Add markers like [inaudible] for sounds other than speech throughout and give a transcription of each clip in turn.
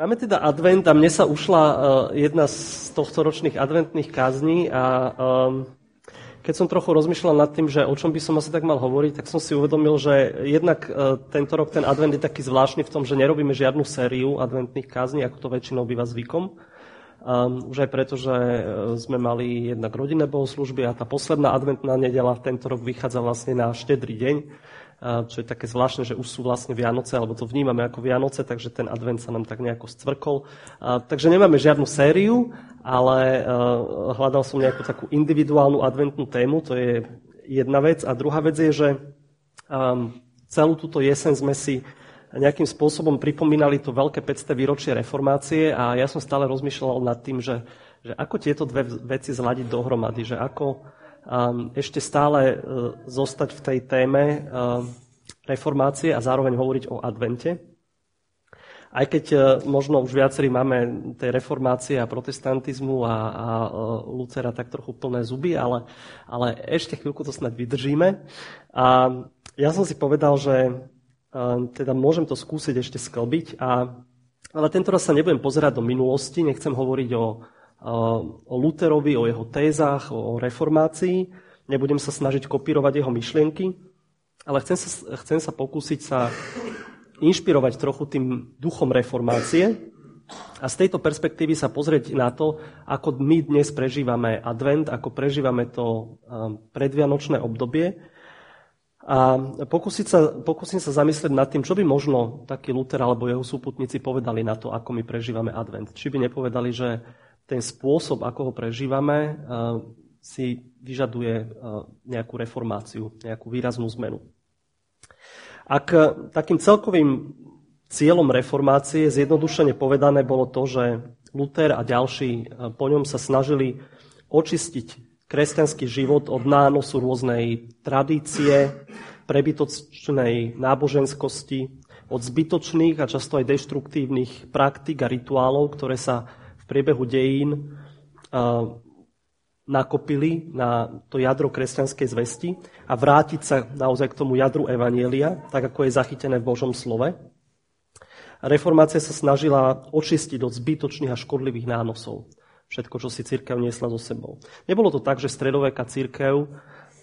Máme teda advent a mne sa ušla uh, jedna z tohto ročných adventných kázní a keď som trochu rozmýšľal nad tým, že o čom by som asi tak mal hovoriť, tak som si uvedomil, že jednak uh, tento rok ten advent je taký zvláštny v tom, že nerobíme žiadnu sériu adventných kázní, ako to väčšinou býva zvykom. Um, už aj preto, že sme mali jednak rodinné bohoslužby a tá posledná adventná nedela tento rok vychádza vlastne na štedrý deň čo je také zvláštne, že už sú vlastne Vianoce, alebo to vnímame ako Vianoce, takže ten advent sa nám tak nejako stvrkol. Takže nemáme žiadnu sériu, ale hľadal som nejakú takú individuálnu adventnú tému, to je jedna vec. A druhá vec je, že celú túto jesen sme si nejakým spôsobom pripomínali to veľké 500 výročie reformácie a ja som stále rozmýšľal nad tým, že, že ako tieto dve veci zladiť dohromady, že ako, ešte stále e, zostať v tej téme e, reformácie a zároveň hovoriť o advente. Aj keď e, možno už viacerí máme tej reformácie a protestantizmu a, a Lucera tak trochu plné zuby, ale, ale ešte chvíľku to snad vydržíme. A ja som si povedal, že teda môžem to skúsiť ešte sklbiť, a, ale tento raz sa nebudem pozerať do minulosti, nechcem hovoriť o, o Luterovi, o jeho tézach, o reformácii. Nebudem sa snažiť kopírovať jeho myšlienky, ale chcem sa, chcem sa pokúsiť sa inšpirovať trochu tým duchom reformácie a z tejto perspektívy sa pozrieť na to, ako my dnes prežívame advent, ako prežívame to predvianočné obdobie a pokúsiť sa, pokúsim sa zamyslieť nad tým, čo by možno taký Luther alebo jeho súputníci povedali na to, ako my prežívame advent. Či by nepovedali, že ten spôsob, ako ho prežívame, eh, si vyžaduje eh, nejakú reformáciu, nejakú výraznú zmenu. Ak eh, takým celkovým cieľom reformácie, zjednodušene povedané, bolo to, že Luther a ďalší po ňom sa snažili očistiť kresťanský život od nánosu rôznej tradície, prebytočnej náboženskosti, od zbytočných a často aj deštruktívnych praktik a rituálov, ktoré sa priebehu dejín nakopili na to jadro kresťanskej zvesti a vrátiť sa naozaj k tomu jadru Evanielia, tak ako je zachytené v Božom slove. Reformácia sa snažila očistiť od zbytočných a škodlivých nánosov všetko, čo si církev niesla so sebou. Nebolo to tak, že stredoveká církev um,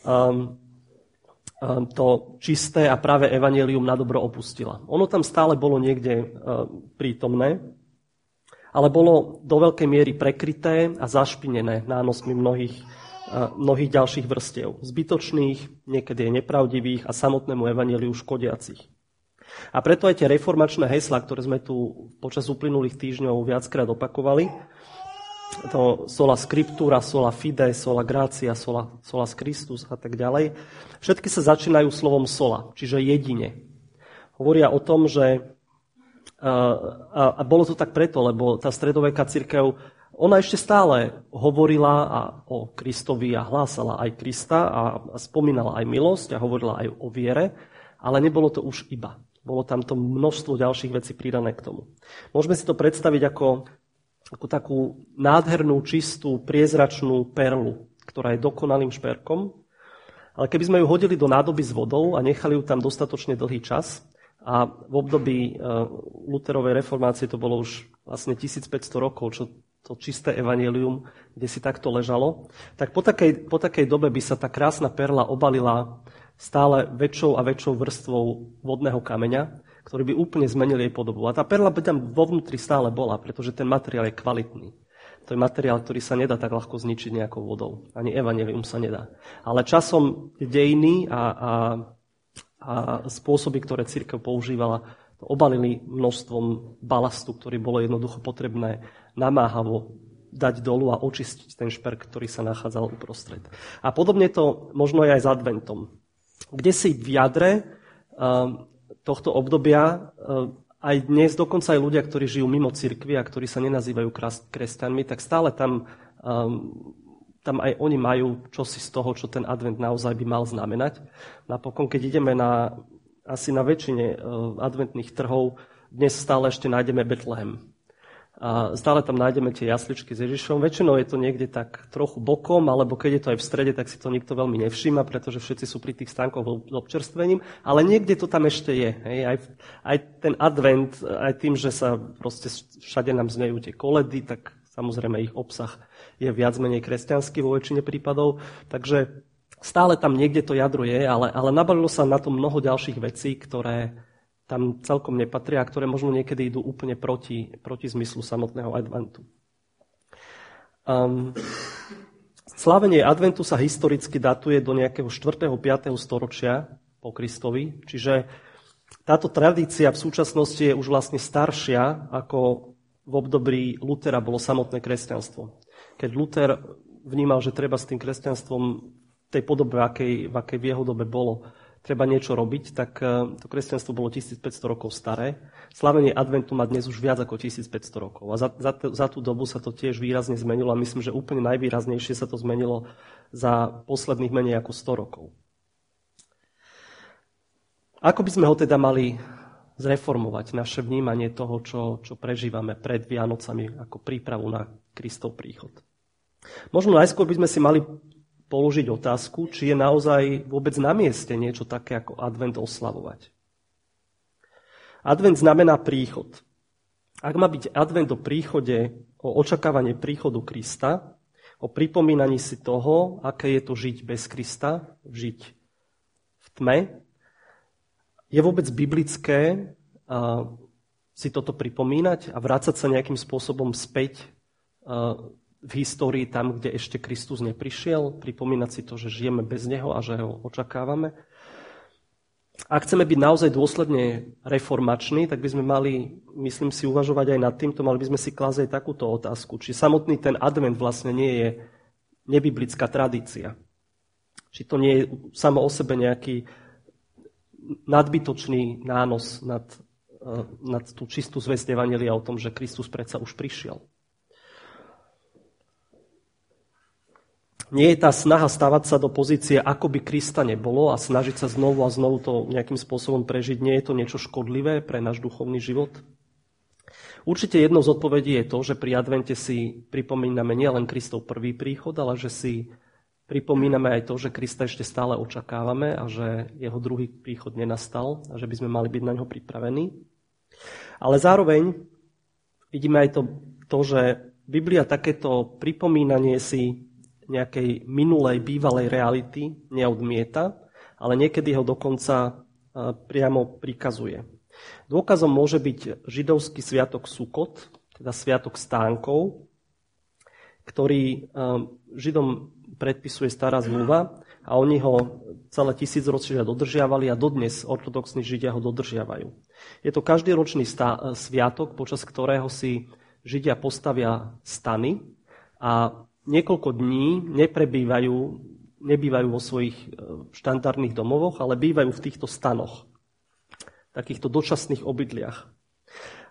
um, to čisté a práve evanelium na dobro opustila. Ono tam stále bolo niekde uh, prítomné, ale bolo do veľkej miery prekryté a zašpinené nánosmi mnohých, mnohých ďalších vrstiev. Zbytočných, niekedy nepravdivých a samotnému evaneliu škodiacich. A preto aj tie reformačné hesla, ktoré sme tu počas uplynulých týždňov viackrát opakovali, to sola scriptura, sola fide, sola gracia, sola, sola Christus a tak ďalej, všetky sa začínajú slovom sola, čiže jedine. Hovoria o tom, že a, a bolo to tak preto, lebo tá stredoveká církev, ona ešte stále hovorila a, o Kristovi a hlásala aj Krista a, a spomínala aj milosť a hovorila aj o viere, ale nebolo to už iba. Bolo tam to množstvo ďalších vecí pridané k tomu. Môžeme si to predstaviť ako, ako takú nádhernú, čistú, priezračnú perlu, ktorá je dokonalým šperkom, ale keby sme ju hodili do nádoby s vodou a nechali ju tam dostatočne dlhý čas, a v období e, Luterovej reformácie to bolo už vlastne 1500 rokov, čo to čisté evanelium, kde si takto ležalo, tak po takej, po takej dobe by sa tá krásna perla obalila stále väčšou a väčšou vrstvou vodného kameňa, ktorý by úplne zmenil jej podobu. A tá perla by tam vo vnútri stále bola, pretože ten materiál je kvalitný. To je materiál, ktorý sa nedá tak ľahko zničiť nejakou vodou. Ani evanelium sa nedá. Ale časom dejiny a, a a spôsoby, ktoré církev používala, to obalili množstvom balastu, ktorý bolo jednoducho potrebné namáhavo dať dolu a očistiť ten šperk, ktorý sa nachádzal uprostred. A podobne to možno aj s adventom. Kde si v jadre um, tohto obdobia um, aj dnes dokonca aj ľudia, ktorí žijú mimo cirkvi a ktorí sa nenazývajú kresťanmi, tak stále tam um, tam aj oni majú čosi z toho, čo ten advent naozaj by mal znamenať. Napokon, keď ideme na, asi na väčšine uh, adventných trhov, dnes stále ešte nájdeme Betlehem. A stále tam nájdeme tie jasličky s Ježišom. Väčšinou je to niekde tak trochu bokom, alebo keď je to aj v strede, tak si to nikto veľmi nevšíma, pretože všetci sú pri tých stánkoch s občerstvením. Ale niekde to tam ešte je. Hej. Aj, aj ten advent, aj tým, že sa proste všade nám znejú tie koledy, tak samozrejme ich obsah je viac menej kresťanský vo väčšine prípadov. Takže stále tam niekde to jadro je, ale, ale nabalilo sa na to mnoho ďalších vecí, ktoré, tam celkom nepatria a ktoré možno niekedy idú úplne proti, proti zmyslu samotného adventu. Um, slávenie adventu sa historicky datuje do nejakého 4. 5. storočia po Kristovi, čiže táto tradícia v súčasnosti je už vlastne staršia, ako v období Lutera bolo samotné kresťanstvo. Keď Luther vnímal, že treba s tým kresťanstvom v tej podobe, akej, v akej v jeho dobe bolo, treba niečo robiť, tak e, to kresťanstvo bolo 1500 rokov staré. Slavenie adventu má dnes už viac ako 1500 rokov. A za, za, za tú dobu sa to tiež výrazne zmenilo a myslím, že úplne najvýraznejšie sa to zmenilo za posledných menej ako 100 rokov. Ako by sme ho teda mali zreformovať, naše vnímanie toho, čo, čo prežívame pred Vianocami ako prípravu na Kristov príchod? Možno najskôr by sme si mali položiť otázku, či je naozaj vôbec na mieste niečo také ako advent oslavovať. Advent znamená príchod. Ak má byť advent o príchode, o očakávanie príchodu Krista, o pripomínaní si toho, aké je to žiť bez Krista, žiť v tme, je vôbec biblické si toto pripomínať a vrácať sa nejakým spôsobom späť v histórii tam, kde ešte Kristus neprišiel, pripomínať si to, že žijeme bez Neho a že ho očakávame. Ak chceme byť naozaj dôsledne reformační, tak by sme mali, myslím si, uvažovať aj nad týmto, mali by sme si klásť aj takúto otázku, či samotný ten advent vlastne nie je nebiblická tradícia. Či to nie je samo o sebe nejaký nadbytočný nános nad, eh, nad tú čistú zväzť Evangelia o tom, že Kristus predsa už prišiel. nie je tá snaha stavať sa do pozície, ako by Krista nebolo a snažiť sa znovu a znovu to nejakým spôsobom prežiť, nie je to niečo škodlivé pre náš duchovný život? Určite jednou z odpovedí je to, že pri advente si pripomíname nielen Kristov prvý príchod, ale že si pripomíname aj to, že Krista ešte stále očakávame a že jeho druhý príchod nenastal a že by sme mali byť na ňo pripravení. Ale zároveň vidíme aj to, to že Biblia takéto pripomínanie si nejakej minulej, bývalej reality neodmieta, ale niekedy ho dokonca e, priamo prikazuje. Dôkazom môže byť židovský sviatok Sukot, teda sviatok stánkov, ktorý e, Židom predpisuje stará zmluva a oni ho celé tisícročia dodržiavali a dodnes ortodoxní Židia ho dodržiavajú. Je to každýročný stá- sviatok, počas ktorého si Židia postavia stany a niekoľko dní neprebývajú, nebývajú vo svojich e, štandardných domovoch, ale bývajú v týchto stanoch, takýchto dočasných obydliach.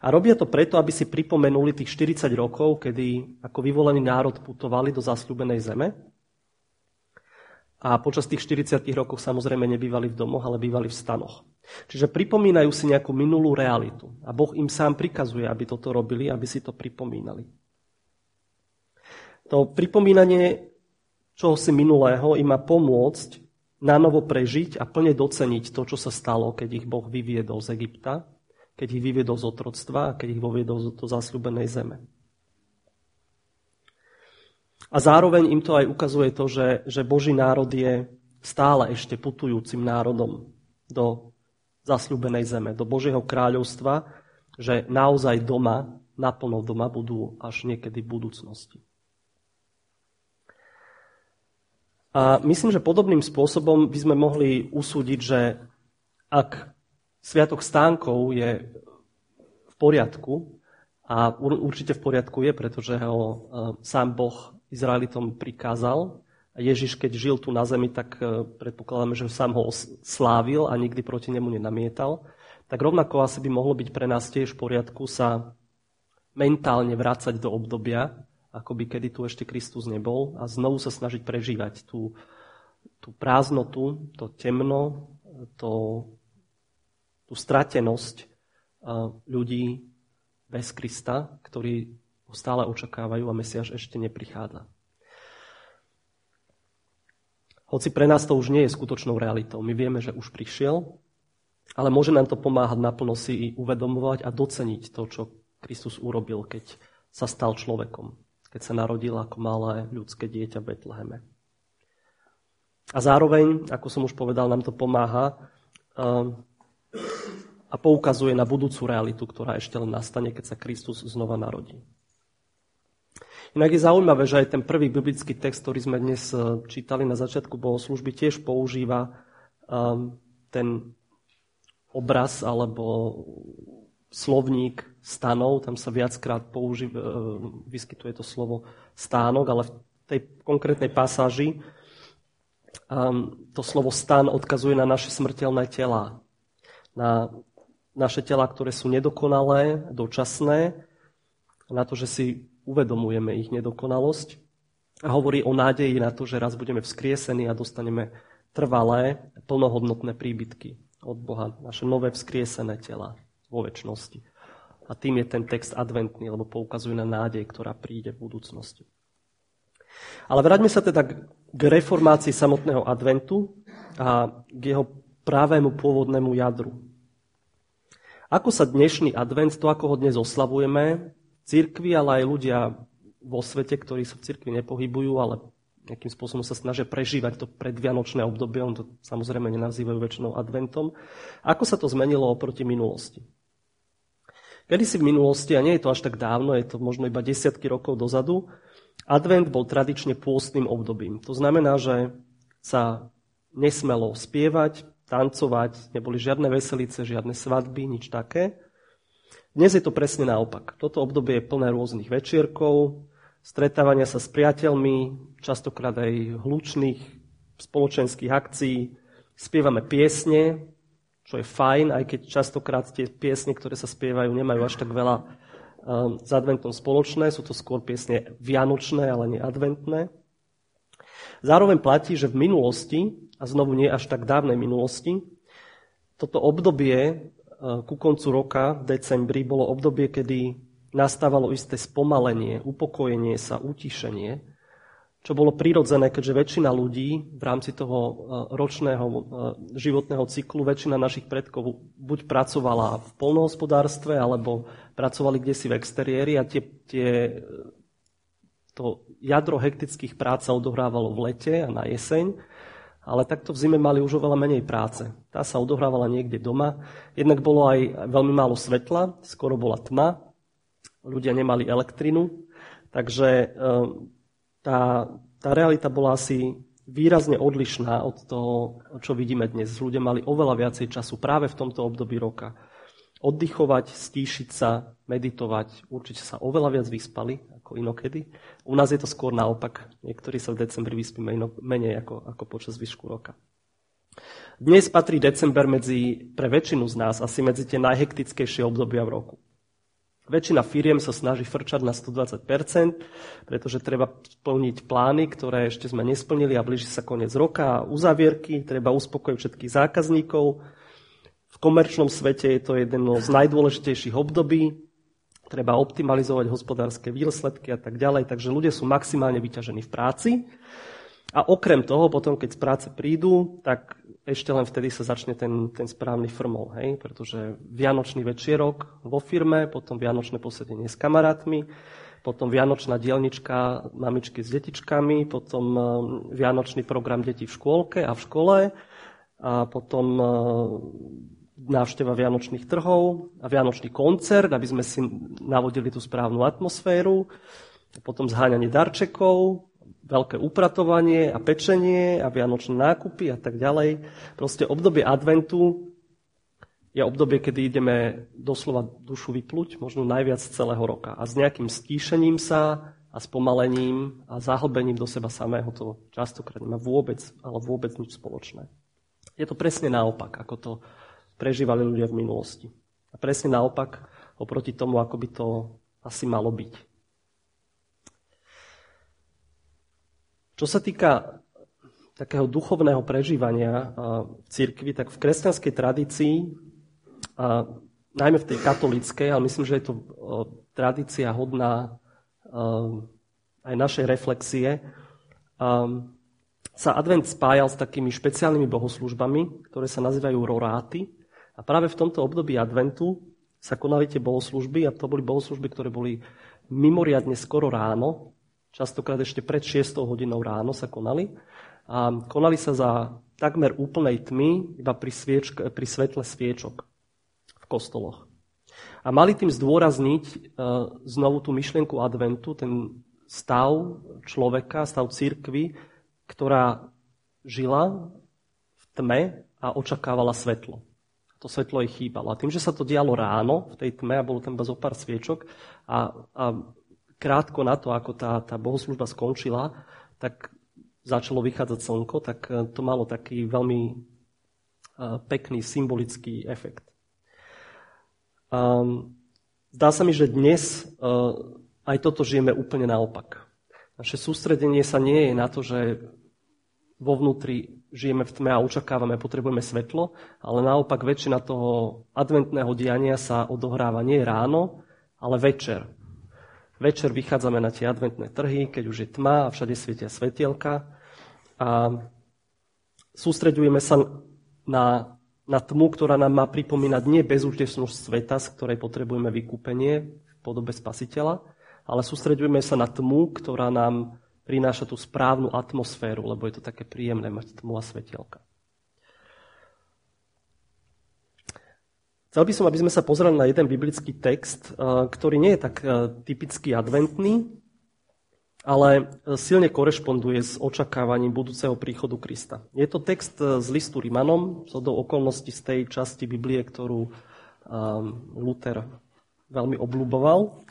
A robia to preto, aby si pripomenuli tých 40 rokov, kedy ako vyvolený národ putovali do zasľúbenej zeme. A počas tých 40 rokov samozrejme nebývali v domoch, ale bývali v stanoch. Čiže pripomínajú si nejakú minulú realitu. A Boh im sám prikazuje, aby toto robili, aby si to pripomínali. To pripomínanie čohosi minulého im má pomôcť na novo prežiť a plne doceniť to, čo sa stalo, keď ich Boh vyviedol z Egypta, keď ich vyviedol z otroctva a keď ich voviedol do zasľubenej zeme. A zároveň im to aj ukazuje to, že, že Boží národ je stále ešte putujúcim národom do zasľubenej zeme, do Božieho kráľovstva, že naozaj doma, naplno doma budú až niekedy v budúcnosti. A myslím, že podobným spôsobom by sme mohli usúdiť, že ak Sviatok stánkov je v poriadku, a určite v poriadku je, pretože ho e, sám Boh Izraelitom prikázal, Ježiš, keď žil tu na zemi, tak e, predpokladáme, že sám ho slávil a nikdy proti nemu nenamietal. Tak rovnako asi by mohlo byť pre nás tiež v poriadku sa mentálne vrácať do obdobia, ako by kedy tu ešte Kristus nebol a znovu sa snažiť prežívať tú, tú prázdnotu, to temno, to, tú stratenosť ľudí v bez Krista, ktorí ho stále očakávajú a Mesiáš ešte neprichádza. Hoci pre nás to už nie je skutočnou realitou. My vieme, že už prišiel, ale môže nám to pomáhať naplno si i uvedomovať a doceniť to, čo Kristus urobil, keď sa stal človekom, keď sa narodil ako malé ľudské dieťa v Betleheme. A zároveň, ako som už povedal, nám to pomáha um, a poukazuje na budúcu realitu, ktorá ešte len nastane, keď sa Kristus znova narodí. Inak je zaujímavé, že aj ten prvý biblický text, ktorý sme dnes e, čítali na začiatku bohoslužby, tiež používa um, ten obraz alebo slovník stanov. Tam sa viackrát použi- e, vyskytuje to slovo stánok, ale v tej konkrétnej pasáži um, to slovo stan odkazuje na naše smrteľné tela. Na naše tela, ktoré sú nedokonalé, dočasné, na to, že si uvedomujeme ich nedokonalosť a hovorí o nádeji na to, že raz budeme vzkriesení a dostaneme trvalé, plnohodnotné príbytky od Boha, naše nové vzkriesené tela vo väčšnosti. A tým je ten text adventný, lebo poukazuje na nádej, ktorá príde v budúcnosti. Ale vráťme sa teda k reformácii samotného adventu a k jeho právému pôvodnému jadru. Ako sa dnešný advent, to ako ho dnes oslavujeme, cirkvi, ale aj ľudia vo svete, ktorí sa v cirkvi nepohybujú, ale nejakým spôsobom sa snažia prežívať to predvianočné obdobie, on to samozrejme nenazývajú väčšinou adventom. Ako sa to zmenilo oproti minulosti? Kedy si v minulosti, a nie je to až tak dávno, je to možno iba desiatky rokov dozadu, advent bol tradične pôstnym obdobím. To znamená, že sa nesmelo spievať, tancovať, neboli žiadne veselice, žiadne svadby, nič také. Dnes je to presne naopak. Toto obdobie je plné rôznych večierkov, stretávania sa s priateľmi, častokrát aj hlučných spoločenských akcií. Spievame piesne, čo je fajn, aj keď častokrát tie piesne, ktoré sa spievajú, nemajú až tak veľa um, s adventom spoločné. Sú to skôr piesne vianočné, ale nie adventné. Zároveň platí, že v minulosti, a znovu nie až tak dávnej minulosti, toto obdobie ku koncu roka, v decembri, bolo obdobie, kedy nastávalo isté spomalenie, upokojenie sa, utišenie, čo bolo prirodzené, keďže väčšina ľudí v rámci toho eh, ročného eh, životného cyklu, väčšina našich predkov buď pracovala v polnohospodárstve, alebo pracovali kde si v exteriéri a tie, tie, to jadro hektických prác odohrávalo v lete a na jeseň ale takto v zime mali už oveľa menej práce. Tá sa odohrávala niekde doma. Jednak bolo aj veľmi málo svetla, skoro bola tma, ľudia nemali elektrinu, takže e, tá, tá realita bola asi výrazne odlišná od toho, čo vidíme dnes. Ľudia mali oveľa viacej času práve v tomto období roka. Oddychovať, stíšiť sa, meditovať, určite sa oveľa viac vyspali ako inokedy. U nás je to skôr naopak. Niektorí sa v decembri vyspíme menej ako, ako počas zvyšku roka. Dnes patrí december medzi, pre väčšinu z nás asi medzi tie najhektickejšie obdobia v roku. Väčšina firiem sa snaží frčať na 120%, pretože treba splniť plány, ktoré ešte sme nesplnili a blíži sa koniec roka a uzavierky, treba uspokojiť všetkých zákazníkov. V komerčnom svete je to jedno z najdôležitejších období, treba optimalizovať hospodárske výsledky a tak ďalej, takže ľudia sú maximálne vyťažení v práci. A okrem toho, potom keď z práce prídu, tak ešte len vtedy sa začne ten, ten správny frmol, hej? pretože vianočný večierok vo firme, potom vianočné posedenie s kamarátmi, potom vianočná dielnička mamičky s detičkami, potom eh, vianočný program detí v škôlke a v škole, a potom eh, návšteva vianočných trhov a vianočný koncert, aby sme si navodili tú správnu atmosféru, potom zháňanie darčekov, veľké upratovanie a pečenie a vianočné nákupy a tak ďalej. Proste obdobie adventu je obdobie, kedy ideme doslova dušu vypluť, možno najviac celého roka. A s nejakým stíšením sa a spomalením a zahlbením do seba samého to častokrát nemá vôbec, ale vôbec nič spoločné. Je to presne naopak, ako to prežívali ľudia v minulosti. A presne naopak, oproti tomu, ako by to asi malo byť. Čo sa týka takého duchovného prežívania v cirkvi, tak v kresťanskej tradícii najmä v tej katolíckej, ale myslím, že je to tradícia hodná aj našej reflexie, sa advent spájal s takými špeciálnymi bohoslužbami, ktoré sa nazývajú roráty. A práve v tomto období adventu sa konali tie bohoslužby a to boli bohoslužby, ktoré boli mimoriadne skoro ráno, častokrát ešte pred 6 hodinou ráno sa konali. A konali sa za takmer úplnej tmy, iba pri, sviečk, pri svetle sviečok v kostoloch. A mali tým zdôrazniť uh, znovu tú myšlienku adventu, ten stav človeka, stav církvy, ktorá žila v tme a očakávala svetlo. To svetlo jej chýbalo. A tým, že sa to dialo ráno, v tej tme, a bolo tam iba zo pár sviečok, a, a krátko na to, ako tá, tá bohoslužba skončila, tak začalo vychádzať slnko, tak e, to malo taký veľmi e, pekný symbolický efekt. Zdá sa mi, že dnes e, aj toto žijeme úplne naopak. Naše sústredenie sa nie je na to, že vo vnútri žijeme v tme a očakávame, potrebujeme svetlo, ale naopak väčšina toho adventného diania sa odohráva nie ráno, ale večer. Večer vychádzame na tie adventné trhy, keď už je tma a všade svietia svetielka a sústredujeme sa na, na tmu, ktorá nám má pripomínať nie bezútesnosť sveta, z ktorej potrebujeme vykúpenie v podobe spasiteľa, ale sústredujeme sa na tmu, ktorá nám prináša tú správnu atmosféru, lebo je to také príjemné mať tmu a svetelka. Chcel by som, aby sme sa pozreli na jeden biblický text, eh, ktorý nie je tak eh, typicky adventný, ale eh, silne korešponduje s očakávaním budúceho príchodu Krista. Je to text z listu Rimanom, zo do okolností z tej časti Biblie, ktorú Luther veľmi obľúboval.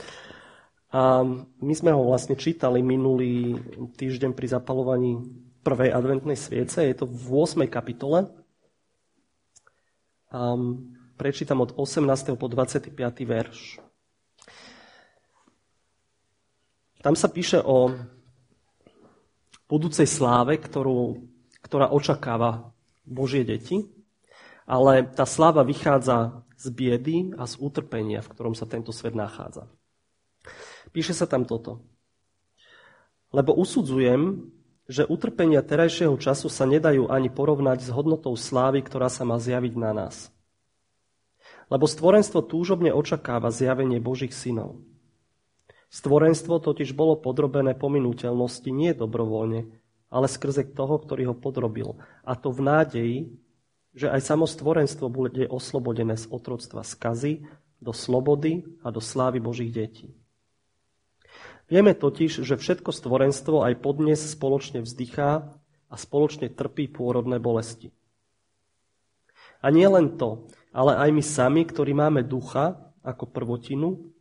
A my sme ho vlastne čítali minulý týždeň pri zapalovaní prvej adventnej sviece. Je to v 8. kapitole. A prečítam od 18. po 25. verš. Tam sa píše o budúcej sláve, ktorú, ktorá očakáva Božie deti, ale tá sláva vychádza z biedy a z utrpenia, v ktorom sa tento svet nachádza. Píše sa tam toto. Lebo usudzujem, že utrpenia terajšieho času sa nedajú ani porovnať s hodnotou slávy, ktorá sa má zjaviť na nás. Lebo stvorenstvo túžobne očakáva zjavenie Božích synov. Stvorenstvo totiž bolo podrobené pominuteľnosti nie dobrovoľne, ale skrze toho, ktorý ho podrobil. A to v nádeji, že aj samo stvorenstvo bude oslobodené z otroctva skazy do slobody a do slávy Božích detí. Vieme totiž, že všetko stvorenstvo aj podnes spoločne vzdychá a spoločne trpí pôrodné bolesti. A nie len to, ale aj my sami, ktorí máme ducha ako prvotinu,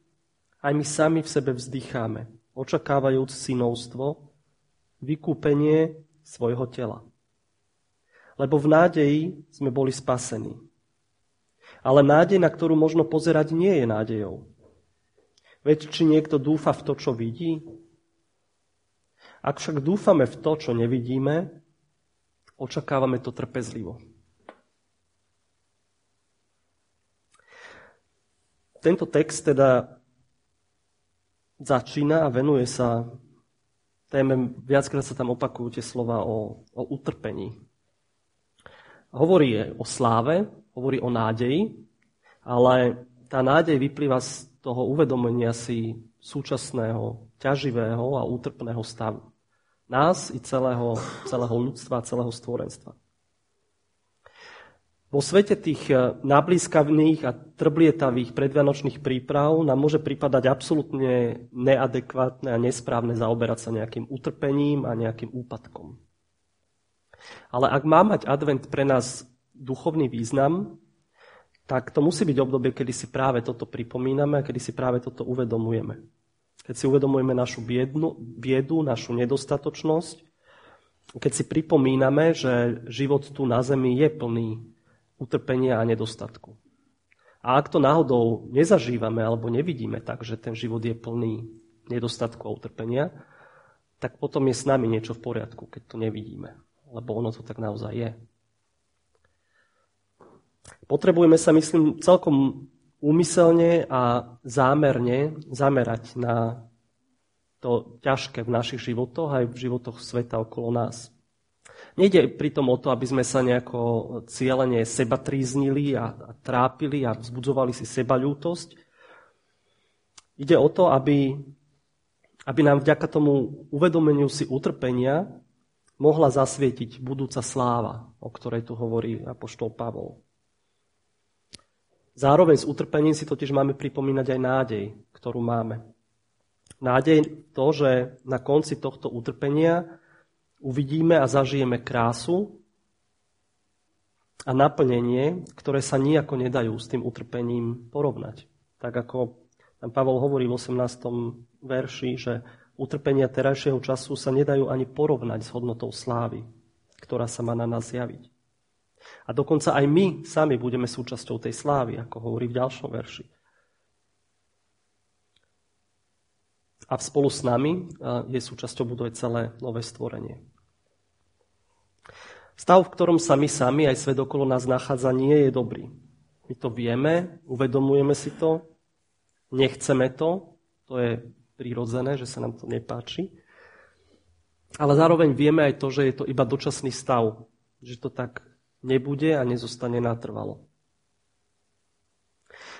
aj my sami v sebe vzdycháme, očakávajúc synovstvo, vykúpenie svojho tela. Lebo v nádeji sme boli spasení. Ale nádej, na ktorú možno pozerať, nie je nádejou. Veď či niekto dúfa v to, čo vidí? Ak však dúfame v to, čo nevidíme, očakávame to trpezlivo. Tento text teda začína a venuje sa téme, viackrát sa tam opakujú tie slova o, o utrpení. Hovorí o sláve, hovorí o nádeji, ale tá nádej vyplýva z toho uvedomenia si súčasného, ťaživého a útrpného stavu. Nás i celého, celého ľudstva, celého stvorenstva. Vo svete tých eh, nablískavných a trblietavých predvianočných príprav nám môže pripadať absolútne neadekvátne a nesprávne zaoberať sa nejakým utrpením a nejakým úpadkom. Ale ak má mať advent pre nás duchovný význam, tak to musí byť obdobie, kedy si práve toto pripomíname a kedy si práve toto uvedomujeme. Keď si uvedomujeme našu biednu, biedu, našu nedostatočnosť, keď si pripomíname, že život tu na Zemi je plný utrpenia a nedostatku. A ak to náhodou nezažívame alebo nevidíme tak, že ten život je plný nedostatku a utrpenia, tak potom je s nami niečo v poriadku, keď to nevidíme. Lebo ono to tak naozaj je. Potrebujeme sa, myslím, celkom úmyselne a zámerne zamerať na to ťažké v našich životoch aj v životoch sveta okolo nás. Nejde pritom o to, aby sme sa nejako cieľene seba tríznili a, a trápili a vzbudzovali si seba ľútosť. Ide o to, aby, aby nám vďaka tomu uvedomeniu si utrpenia mohla zasvietiť budúca sláva, o ktorej tu hovorí apoštol Pavol. Zároveň s utrpením si totiž máme pripomínať aj nádej, ktorú máme. Nádej to, že na konci tohto utrpenia uvidíme a zažijeme krásu a naplnenie, ktoré sa nijako nedajú s tým utrpením porovnať. Tak ako tam Pavol hovorí v 18. verši, že utrpenia terajšieho času sa nedajú ani porovnať s hodnotou slávy, ktorá sa má na nás zjaviť. A dokonca aj my sami budeme súčasťou tej slávy, ako hovorí v ďalšom verši. A spolu s nami je súčasťou budú aj celé nové stvorenie. Stav, v ktorom sa my sami aj svet okolo nás nachádza, nie je dobrý. My to vieme, uvedomujeme si to, nechceme to, to je prirodzené, že sa nám to nepáči. Ale zároveň vieme aj to, že je to iba dočasný stav, že to tak nebude a nezostane natrvalo.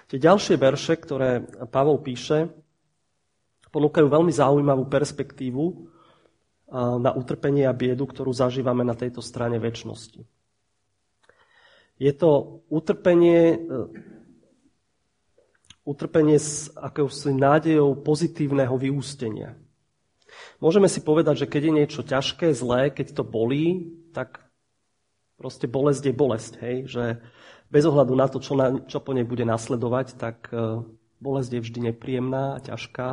Tie ďalšie verše, ktoré Pavol píše, ponúkajú veľmi zaujímavú perspektívu na utrpenie a biedu, ktorú zažívame na tejto strane väčšnosti. Je to utrpenie, e, utrpenie s akousi nádejou pozitívneho vyústenia. Môžeme si povedať, že keď je niečo ťažké, zlé, keď to bolí, tak proste bolesť je bolesť. Hej? Že bez ohľadu na to, čo, na, čo po nej bude nasledovať, tak e, bolesť je vždy nepríjemná a ťažká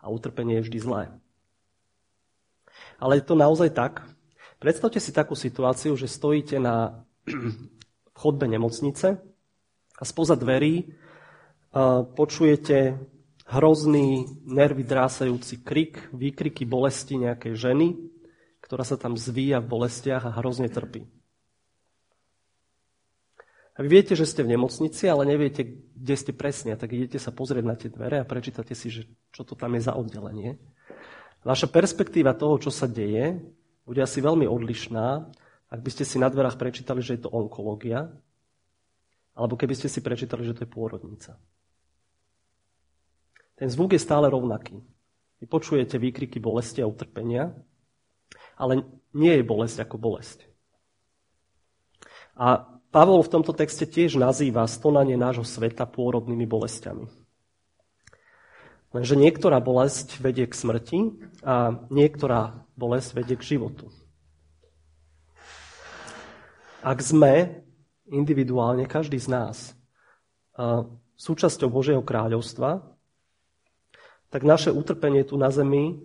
a utrpenie je vždy zlé. Ale je to naozaj tak? Predstavte si takú situáciu, že stojíte na [clears throat] chodbe nemocnice a spoza dverí počujete hrozný, nervy drásajúci krik, výkriky bolesti nejakej ženy, ktorá sa tam zvíja v bolestiach a hrozne trpí. A viete, že ste v nemocnici, ale neviete, kde ste presne, tak idete sa pozrieť na tie dvere a prečítate si, že čo to tam je za oddelenie. Vaša perspektíva toho, čo sa deje, bude asi veľmi odlišná, ak by ste si na dverách prečítali, že je to onkológia, alebo keby ste si prečítali, že to je pôrodnica. Ten zvuk je stále rovnaký. Vy počujete výkriky bolesti a utrpenia, ale nie je bolesť ako bolesť. A Pavol v tomto texte tiež nazýva stonanie nášho sveta pôrodnými bolestiami. Lenže niektorá bolesť vedie k smrti a niektorá bolesť vedie k životu. Ak sme individuálne, každý z nás, súčasťou Božieho kráľovstva, tak naše utrpenie tu na zemi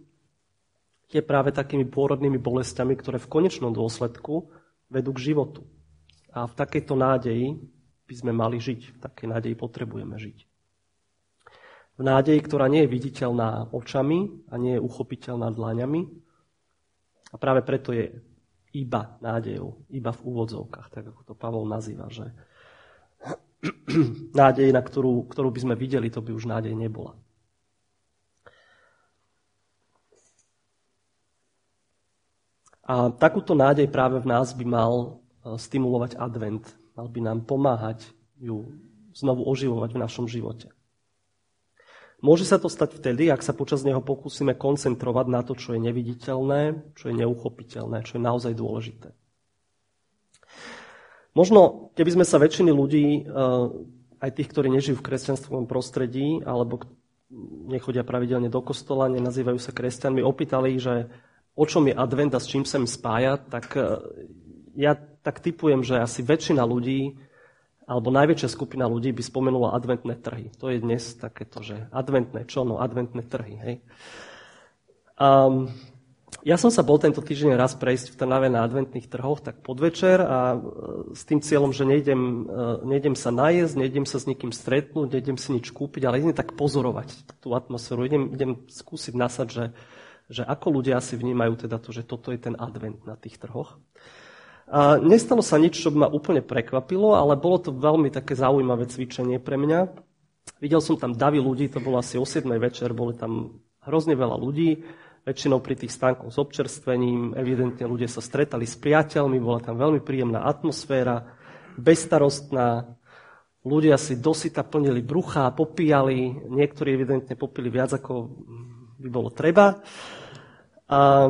je práve takými pôrodnými bolestiami, ktoré v konečnom dôsledku vedú k životu. A v takejto nádeji by sme mali žiť. V takej nádeji potrebujeme žiť v nádeji, ktorá nie je viditeľná očami a nie je uchopiteľná dlaňami. A práve preto je iba nádejou, iba v úvodzovkách, tak ako to Pavol nazýva, že [clears throat] nádej, na ktorú, ktorú by sme videli, to by už nádej nebola. A takúto nádej práve v nás by mal stimulovať advent. Mal by nám pomáhať ju znovu oživovať v našom živote. Môže sa to stať vtedy, ak sa počas neho pokúsime koncentrovať na to, čo je neviditeľné, čo je neuchopiteľné, čo je naozaj dôležité. Možno, keby sme sa väčšiny ľudí, eh, aj tých, ktorí nežijú v kresťanstvom prostredí, alebo nechodia pravidelne do kostola, nenazývajú sa kresťanmi, opýtali, že o čom je advent a s čím sa im spája, tak eh, ja tak typujem, že asi väčšina ľudí alebo najväčšia skupina ľudí by spomenula adventné trhy. To je dnes takéto, že adventné čo? No adventné trhy. Hej. Um, ja som sa bol tento týždeň raz prejsť v Trnave na adventných trhoch, tak podvečer a e, s tým cieľom, že nejdem, e, nejdem sa najesť, nejdem sa s nikým stretnúť, nejdem si nič kúpiť, ale idem tak pozorovať tú atmosféru. Idem, idem skúsiť nasať, že, že ako ľudia si vnímajú teda to, že toto je ten advent na tých trhoch. Nestalo sa nič, čo by ma úplne prekvapilo, ale bolo to veľmi také zaujímavé cvičenie pre mňa. videl som tam davy ľudí, to bolo asi o 7 večer, boli tam hrozne veľa ľudí, väčšinou pri tých stánkoch s občerstvením, evidentne ľudia sa stretali s priateľmi, bola tam veľmi príjemná atmosféra, bezstarostná, ľudia si dosyta plnili brucha, popíjali, niektorí evidentne popili viac, ako by bolo treba. A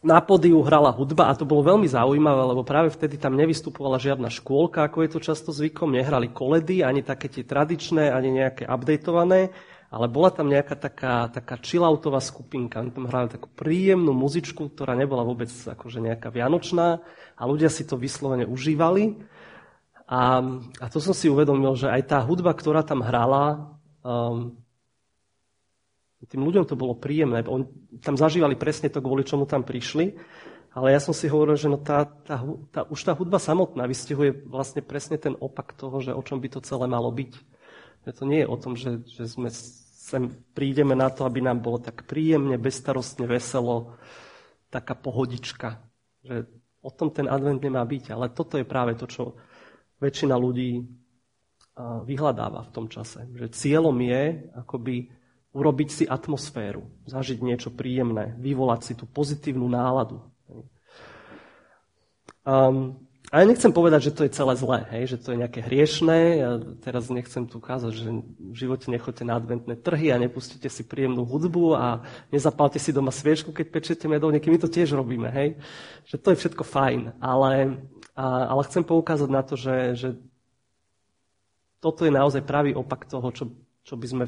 na podiu hrala hudba a to bolo veľmi zaujímavé, lebo práve vtedy tam nevystupovala žiadna škôlka, ako je to často zvykom, nehrali koledy, ani také tie tradičné, ani nejaké updatované, ale bola tam nejaká taká, taká chilloutová skupinka. Oni tam hrali takú príjemnú muzičku, ktorá nebola vôbec akože nejaká vianočná a ľudia si to vyslovene užívali. A, a to som si uvedomil, že aj tá hudba, ktorá tam hrala, um, tým ľuďom to bolo príjemné. Oni tam zažívali presne to, kvôli čomu tam prišli. Ale ja som si hovoril, že no tá, tá, tá, už tá hudba samotná vystihuje vlastne presne ten opak toho, že o čom by to celé malo byť. Že to nie je o tom, že, že sme sem prídeme na to, aby nám bolo tak príjemne, bezstarostne, veselo, taká pohodička. Že o tom ten advent nemá byť. Ale toto je práve to, čo väčšina ľudí vyhľadáva v tom čase. Že cieľom je akoby urobiť si atmosféru, zažiť niečo príjemné, vyvolať si tú pozitívnu náladu. Um, a ja nechcem povedať, že to je celé zlé, hej, že to je nejaké hriešné. Ja teraz nechcem tu ukázať, že v živote nechoďte na adventné trhy a nepustíte si príjemnú hudbu a nezapálte si doma sviečku, keď pečete medovníky. My to tiež robíme, hej. Že to je všetko fajn. Ale, a, ale chcem poukázať na to, že, že toto je naozaj pravý opak toho, čo, čo by sme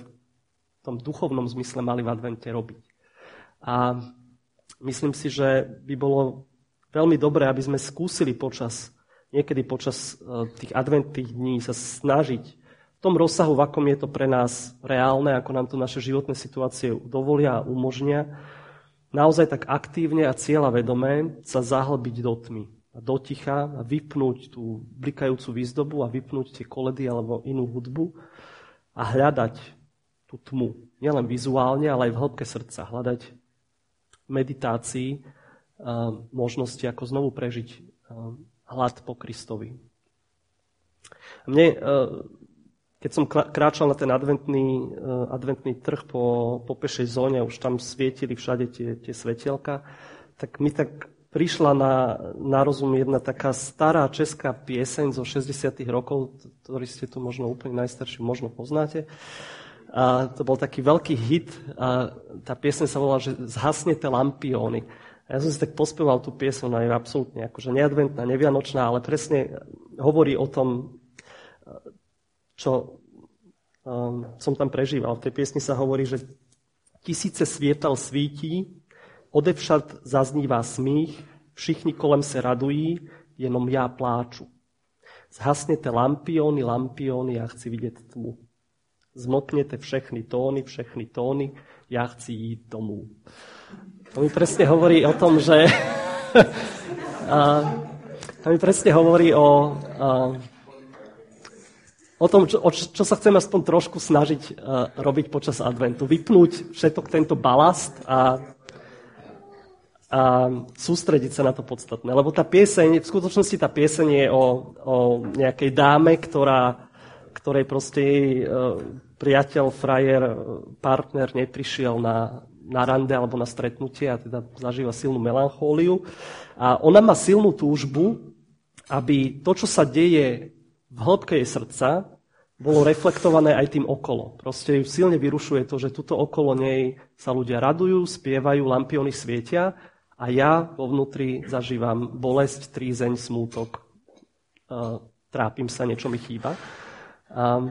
tom duchovnom zmysle mali v advente robiť. A myslím si, že by bolo veľmi dobré, aby sme skúsili počas, niekedy počas e, tých adventných dní sa snažiť v tom rozsahu, v akom je to pre nás reálne, ako nám to naše životné situácie dovolia a umožnia, naozaj tak aktívne a cieľa vedomé sa zahlbiť do tmy a do ticha a vypnúť tú blikajúcu výzdobu a vypnúť tie koledy alebo inú hudbu a hľadať tú tmu. Nielen vizuálne, ale aj v hĺbke srdca. Hľadať v meditácii možnosti, ako znovu prežiť hlad po Kristovi. Mne, keď som kráčal na ten adventný, adventný trh po, po pešej zóne, už tam svietili všade tie, tie svetielka, tak mi tak prišla na, na rozum jedna taká stará česká pieseň zo 60. rokov, ktorý ste tu možno úplne najstarší možno poznáte. A to bol taký veľký hit a tá piesň sa volala, že zhasnete lampióny. A ja som si tak pospieval tú piesň, ona je absolútne akože neadventná, nevianočná, ale presne hovorí o tom, čo um, som tam prežíval. V tej piesni sa hovorí, že tisíce svietal svítí, odevšad zaznívá smích, všichni kolem se radují, jenom já pláču. Zhasnete lampióny, lampióny, ja chci vidieť tmu zmotnete všechny tóny, všechny tóny, ja chci ísť domů. To mi presne hovorí o tom, že... [laughs] a, to mi presne hovorí o, a, o tom, čo, o čo sa chcem aspoň trošku snažiť a, robiť počas adventu. Vypnúť všetok tento balast a, a sústrediť sa na to podstatné. Lebo tá pieseň, v skutočnosti tá pieseň je o, o nejakej dáme, ktorá ktorej proste jej e, priateľ, frajer, e, partner neprišiel na, na rande alebo na stretnutie a teda zažíva silnú melanchóliu. A ona má silnú túžbu, aby to, čo sa deje v hĺbke jej srdca, bolo reflektované aj tým okolo. Proste ju silne vyrušuje to, že tuto okolo nej sa ľudia radujú, spievajú, lampiony svietia a ja vo vnútri zažívam bolesť, trízeň, smútok, uh, trápim sa, niečo mi chýba. A,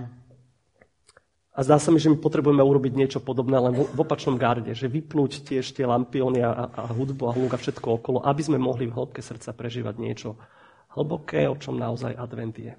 a zdá sa mi, že my potrebujeme urobiť niečo podobné len v, opačnom garde, že vypnúť tiež tie lampióny a, a hudbu a hluk a všetko okolo, aby sme mohli v hĺbke srdca prežívať niečo hlboké, o čom naozaj advent je.